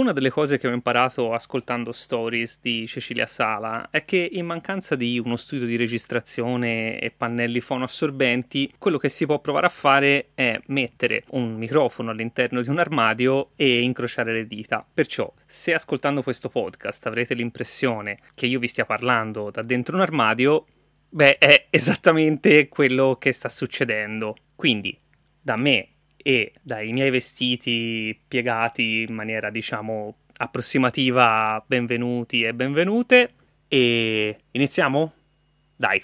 Una delle cose che ho imparato ascoltando stories di Cecilia Sala è che in mancanza di uno studio di registrazione e pannelli fonoassorbenti, quello che si può provare a fare è mettere un microfono all'interno di un armadio e incrociare le dita. Perciò, se ascoltando questo podcast avrete l'impressione che io vi stia parlando da dentro un armadio, beh, è esattamente quello che sta succedendo. Quindi, da me e dai miei vestiti piegati in maniera diciamo approssimativa benvenuti e benvenute e iniziamo? Dai.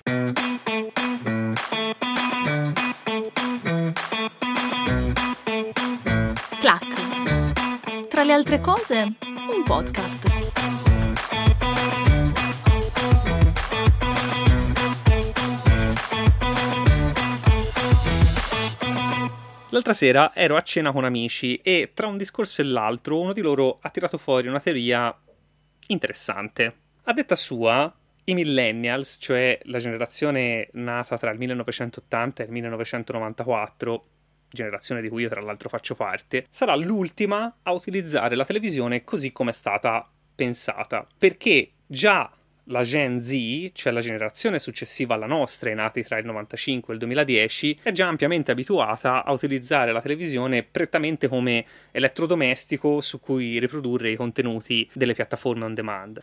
Clac. Tra le altre cose, un podcast. L'altra sera ero a cena con amici e tra un discorso e l'altro uno di loro ha tirato fuori una teoria interessante. A detta sua, i millennials, cioè la generazione nata tra il 1980 e il 1994, generazione di cui io tra l'altro faccio parte, sarà l'ultima a utilizzare la televisione così come è stata pensata, perché già la Gen Z, cioè la generazione successiva alla nostra, nati tra il 95 e il 2010, è già ampiamente abituata a utilizzare la televisione prettamente come elettrodomestico su cui riprodurre i contenuti delle piattaforme on demand.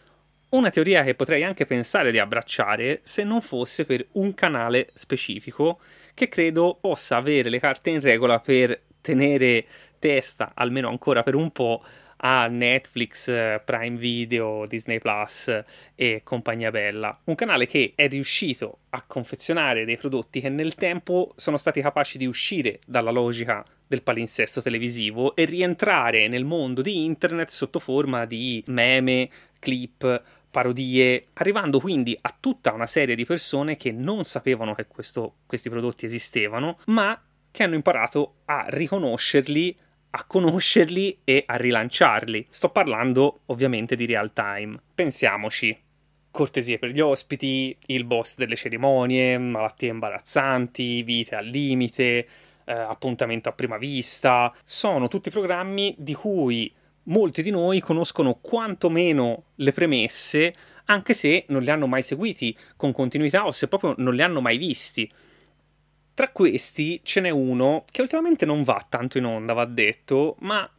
Una teoria che potrei anche pensare di abbracciare se non fosse per un canale specifico che credo possa avere le carte in regola per tenere testa, almeno ancora per un po', a Netflix, Prime Video, Disney Plus e compagnia bella. Un canale che è riuscito a confezionare dei prodotti che nel tempo sono stati capaci di uscire dalla logica del palinsesto televisivo e rientrare nel mondo di internet sotto forma di meme, clip, parodie, arrivando quindi a tutta una serie di persone che non sapevano che questo, questi prodotti esistevano, ma che hanno imparato a riconoscerli a conoscerli e a rilanciarli. Sto parlando ovviamente di real time. Pensiamoci. Cortesie per gli ospiti, il boss delle cerimonie, malattie imbarazzanti, vite al limite, eh, appuntamento a prima vista, sono tutti programmi di cui molti di noi conoscono quantomeno le premesse, anche se non li hanno mai seguiti con continuità o se proprio non li hanno mai visti. Tra questi ce n'è uno che ultimamente non va tanto in onda, va detto, ma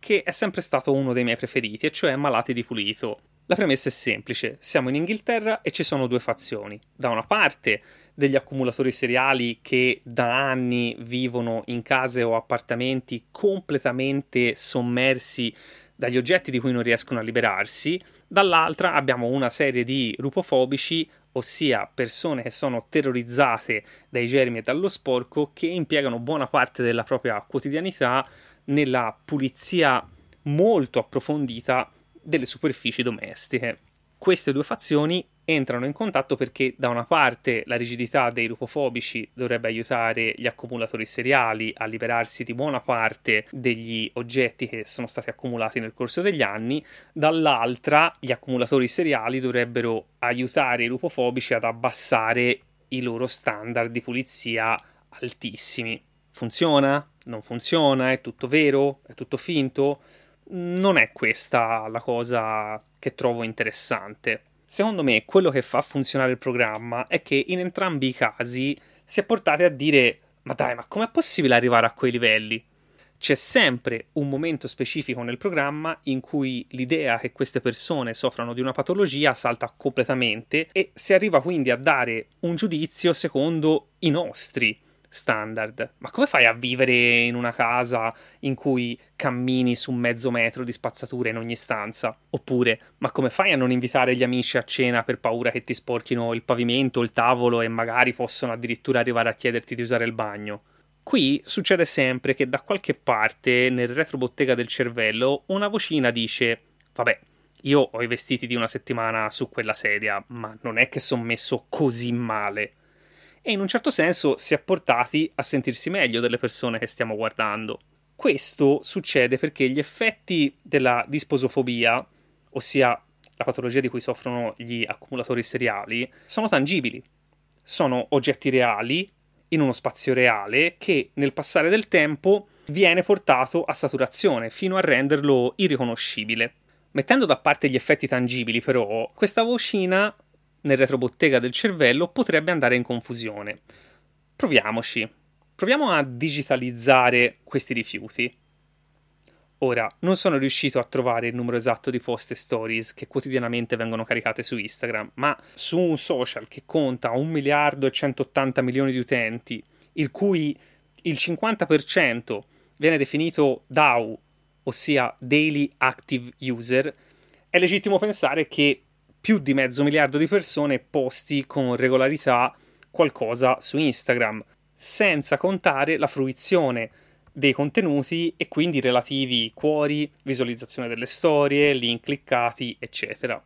che è sempre stato uno dei miei preferiti, e cioè Malati di Pulito. La premessa è semplice, siamo in Inghilterra e ci sono due fazioni. Da una parte degli accumulatori seriali che da anni vivono in case o appartamenti completamente sommersi dagli oggetti di cui non riescono a liberarsi, dall'altra abbiamo una serie di rupofobici ossia persone che sono terrorizzate dai germi e dallo sporco, che impiegano buona parte della propria quotidianità nella pulizia molto approfondita delle superfici domestiche. Queste due fazioni entrano in contatto perché da una parte la rigidità dei lupofobici dovrebbe aiutare gli accumulatori seriali a liberarsi di buona parte degli oggetti che sono stati accumulati nel corso degli anni, dall'altra gli accumulatori seriali dovrebbero aiutare i lupofobici ad abbassare i loro standard di pulizia altissimi. Funziona? Non funziona? È tutto vero? È tutto finto? Non è questa la cosa che trovo interessante. Secondo me quello che fa funzionare il programma è che in entrambi i casi si è portati a dire ma dai, ma com'è possibile arrivare a quei livelli? C'è sempre un momento specifico nel programma in cui l'idea che queste persone soffrano di una patologia salta completamente e si arriva quindi a dare un giudizio secondo i nostri standard. Ma come fai a vivere in una casa in cui cammini su mezzo metro di spazzatura in ogni stanza? Oppure, ma come fai a non invitare gli amici a cena per paura che ti sporchino il pavimento, il tavolo e magari possono addirittura arrivare a chiederti di usare il bagno? Qui succede sempre che da qualche parte nel retrobottega del cervello una vocina dice: Vabbè, io ho i vestiti di una settimana su quella sedia, ma non è che sono messo così male e in un certo senso si è portati a sentirsi meglio delle persone che stiamo guardando. Questo succede perché gli effetti della disposofobia, ossia la patologia di cui soffrono gli accumulatori seriali, sono tangibili. Sono oggetti reali in uno spazio reale che nel passare del tempo viene portato a saturazione fino a renderlo irriconoscibile. Mettendo da parte gli effetti tangibili, però, questa vocina nel retrobottega del cervello potrebbe andare in confusione. Proviamoci. Proviamo a digitalizzare questi rifiuti. Ora, non sono riuscito a trovare il numero esatto di post e stories che quotidianamente vengono caricate su Instagram, ma su un social che conta 1 miliardo e 180 milioni di utenti, il cui il 50% viene definito DAO, ossia Daily Active User, è legittimo pensare che più di mezzo miliardo di persone posti con regolarità qualcosa su Instagram, senza contare la fruizione dei contenuti e quindi relativi cuori, visualizzazione delle storie, link cliccati, eccetera.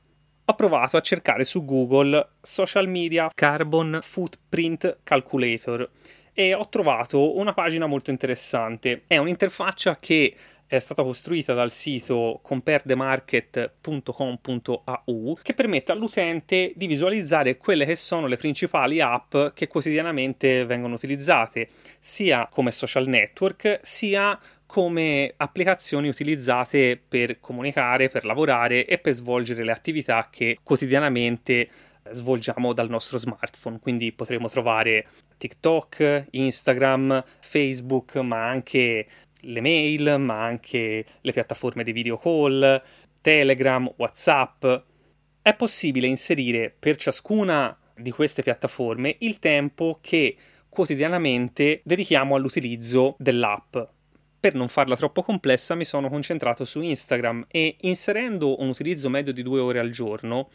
Ho provato a cercare su Google Social Media Carbon Footprint Calculator e ho trovato una pagina molto interessante. È un'interfaccia che è stata costruita dal sito comparethemarket.com.au che permette all'utente di visualizzare quelle che sono le principali app che quotidianamente vengono utilizzate, sia come social network, sia come applicazioni utilizzate per comunicare, per lavorare e per svolgere le attività che quotidianamente svolgiamo dal nostro smartphone. Quindi potremo trovare TikTok, Instagram, Facebook, ma anche le mail, ma anche le piattaforme di video call, Telegram, WhatsApp. È possibile inserire per ciascuna di queste piattaforme il tempo che quotidianamente dedichiamo all'utilizzo dell'app. Per non farla troppo complessa mi sono concentrato su Instagram e inserendo un utilizzo medio di due ore al giorno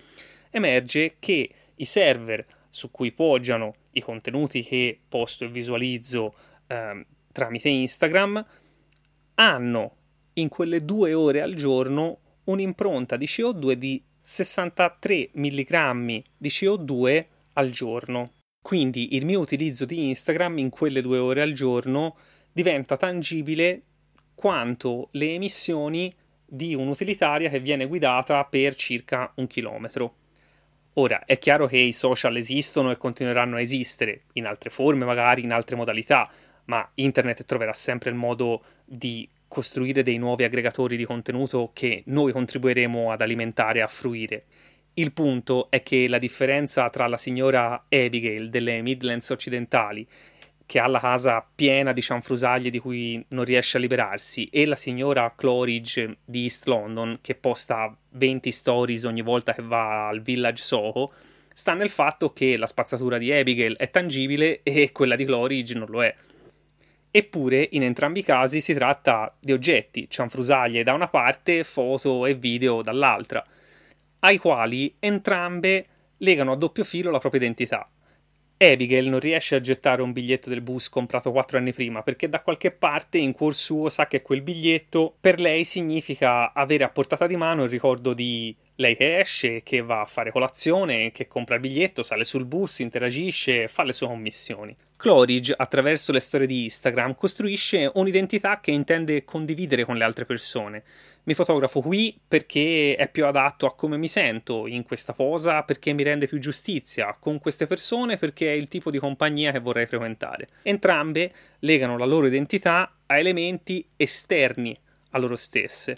emerge che i server su cui poggiano i contenuti che posto e visualizzo eh, tramite Instagram hanno in quelle due ore al giorno un'impronta di CO2 di 63 mg di CO2 al giorno. Quindi il mio utilizzo di Instagram in quelle due ore al giorno diventa tangibile quanto le emissioni di un'utilitaria che viene guidata per circa un chilometro. Ora, è chiaro che i social esistono e continueranno a esistere, in altre forme magari, in altre modalità, ma internet troverà sempre il modo di costruire dei nuovi aggregatori di contenuto che noi contribuiremo ad alimentare e a fruire. Il punto è che la differenza tra la signora Abigail delle Midlands occidentali, che ha la casa piena di cianfrusaglie di cui non riesce a liberarsi, e la signora Cloridge di East London, che posta 20 stories ogni volta che va al Village Soho, sta nel fatto che la spazzatura di Abigail è tangibile e quella di Cloridge non lo è. Eppure, in entrambi i casi si tratta di oggetti, cianfrusaglie da una parte, foto e video dall'altra, ai quali entrambe legano a doppio filo la propria identità. Abigail non riesce a gettare un biglietto del bus comprato quattro anni prima perché da qualche parte in cuor suo sa che quel biglietto per lei significa avere a portata di mano il ricordo di lei che esce, che va a fare colazione, che compra il biglietto, sale sul bus, interagisce, fa le sue commissioni. Cloridge, attraverso le storie di Instagram, costruisce un'identità che intende condividere con le altre persone. Mi fotografo qui perché è più adatto a come mi sento in questa posa, perché mi rende più giustizia, con queste persone perché è il tipo di compagnia che vorrei frequentare. Entrambe legano la loro identità a elementi esterni a loro stesse.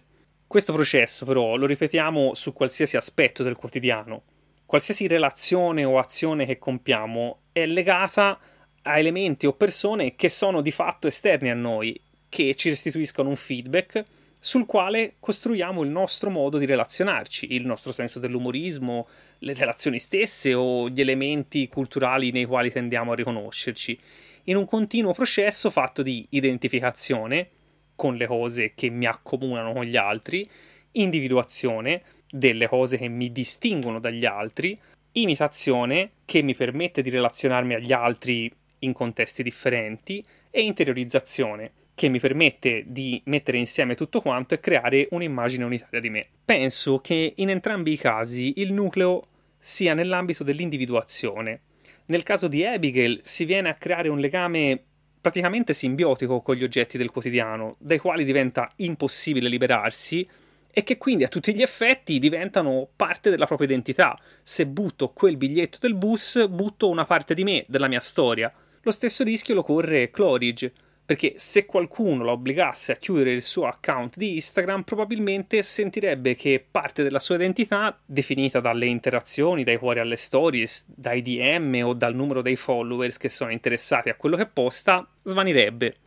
Questo processo, però, lo ripetiamo su qualsiasi aspetto del quotidiano. Qualsiasi relazione o azione che compiamo è legata a elementi o persone che sono di fatto esterni a noi, che ci restituiscono un feedback sul quale costruiamo il nostro modo di relazionarci, il nostro senso dell'umorismo, le relazioni stesse o gli elementi culturali nei quali tendiamo a riconoscerci, in un continuo processo fatto di identificazione, con le cose che mi accomunano con gli altri, individuazione delle cose che mi distinguono dagli altri, imitazione che mi permette di relazionarmi agli altri in contesti differenti e interiorizzazione che mi permette di mettere insieme tutto quanto e creare un'immagine unitaria di me. Penso che in entrambi i casi il nucleo sia nell'ambito dell'individuazione. Nel caso di Abigail si viene a creare un legame praticamente simbiotico con gli oggetti del quotidiano, dai quali diventa impossibile liberarsi e che quindi a tutti gli effetti diventano parte della propria identità. Se butto quel biglietto del bus, butto una parte di me, della mia storia. Lo stesso rischio lo corre Cloridge, perché se qualcuno lo obbligasse a chiudere il suo account di Instagram, probabilmente sentirebbe che parte della sua identità, definita dalle interazioni, dai cuori alle stories, dai DM o dal numero dei followers che sono interessati a quello che posta, svanirebbe.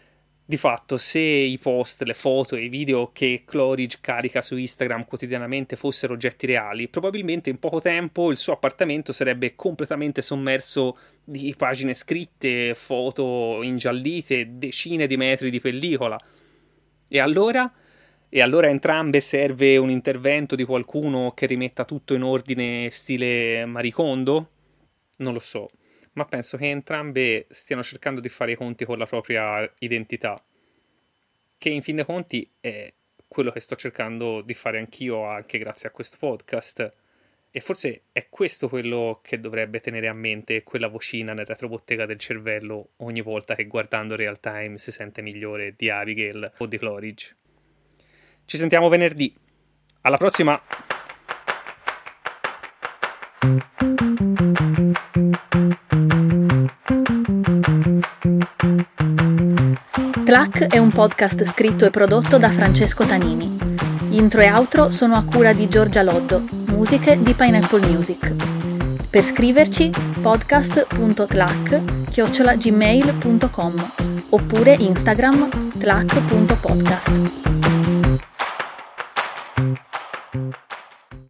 Di fatto, se i post, le foto e i video che Cloridge carica su Instagram quotidianamente fossero oggetti reali, probabilmente in poco tempo il suo appartamento sarebbe completamente sommerso di pagine scritte, foto ingiallite, decine di metri di pellicola. E allora? E allora entrambe serve un intervento di qualcuno che rimetta tutto in ordine stile Maricondo? Non lo so ma penso che entrambe stiano cercando di fare i conti con la propria identità, che in fin dei conti è quello che sto cercando di fare anch'io anche grazie a questo podcast. E forse è questo quello che dovrebbe tenere a mente quella vocina nel retrobottega del cervello ogni volta che guardando real time si sente migliore di Abigail o di Cloridge. Ci sentiamo venerdì. Alla prossima! Tlac è un podcast scritto e prodotto da Francesco Tanini. Intro e outro sono a cura di Giorgia Loddo, musiche di Pineapple Music. Per scriverci podcast.tlac-gmail.com oppure Instagram tlac.podcast.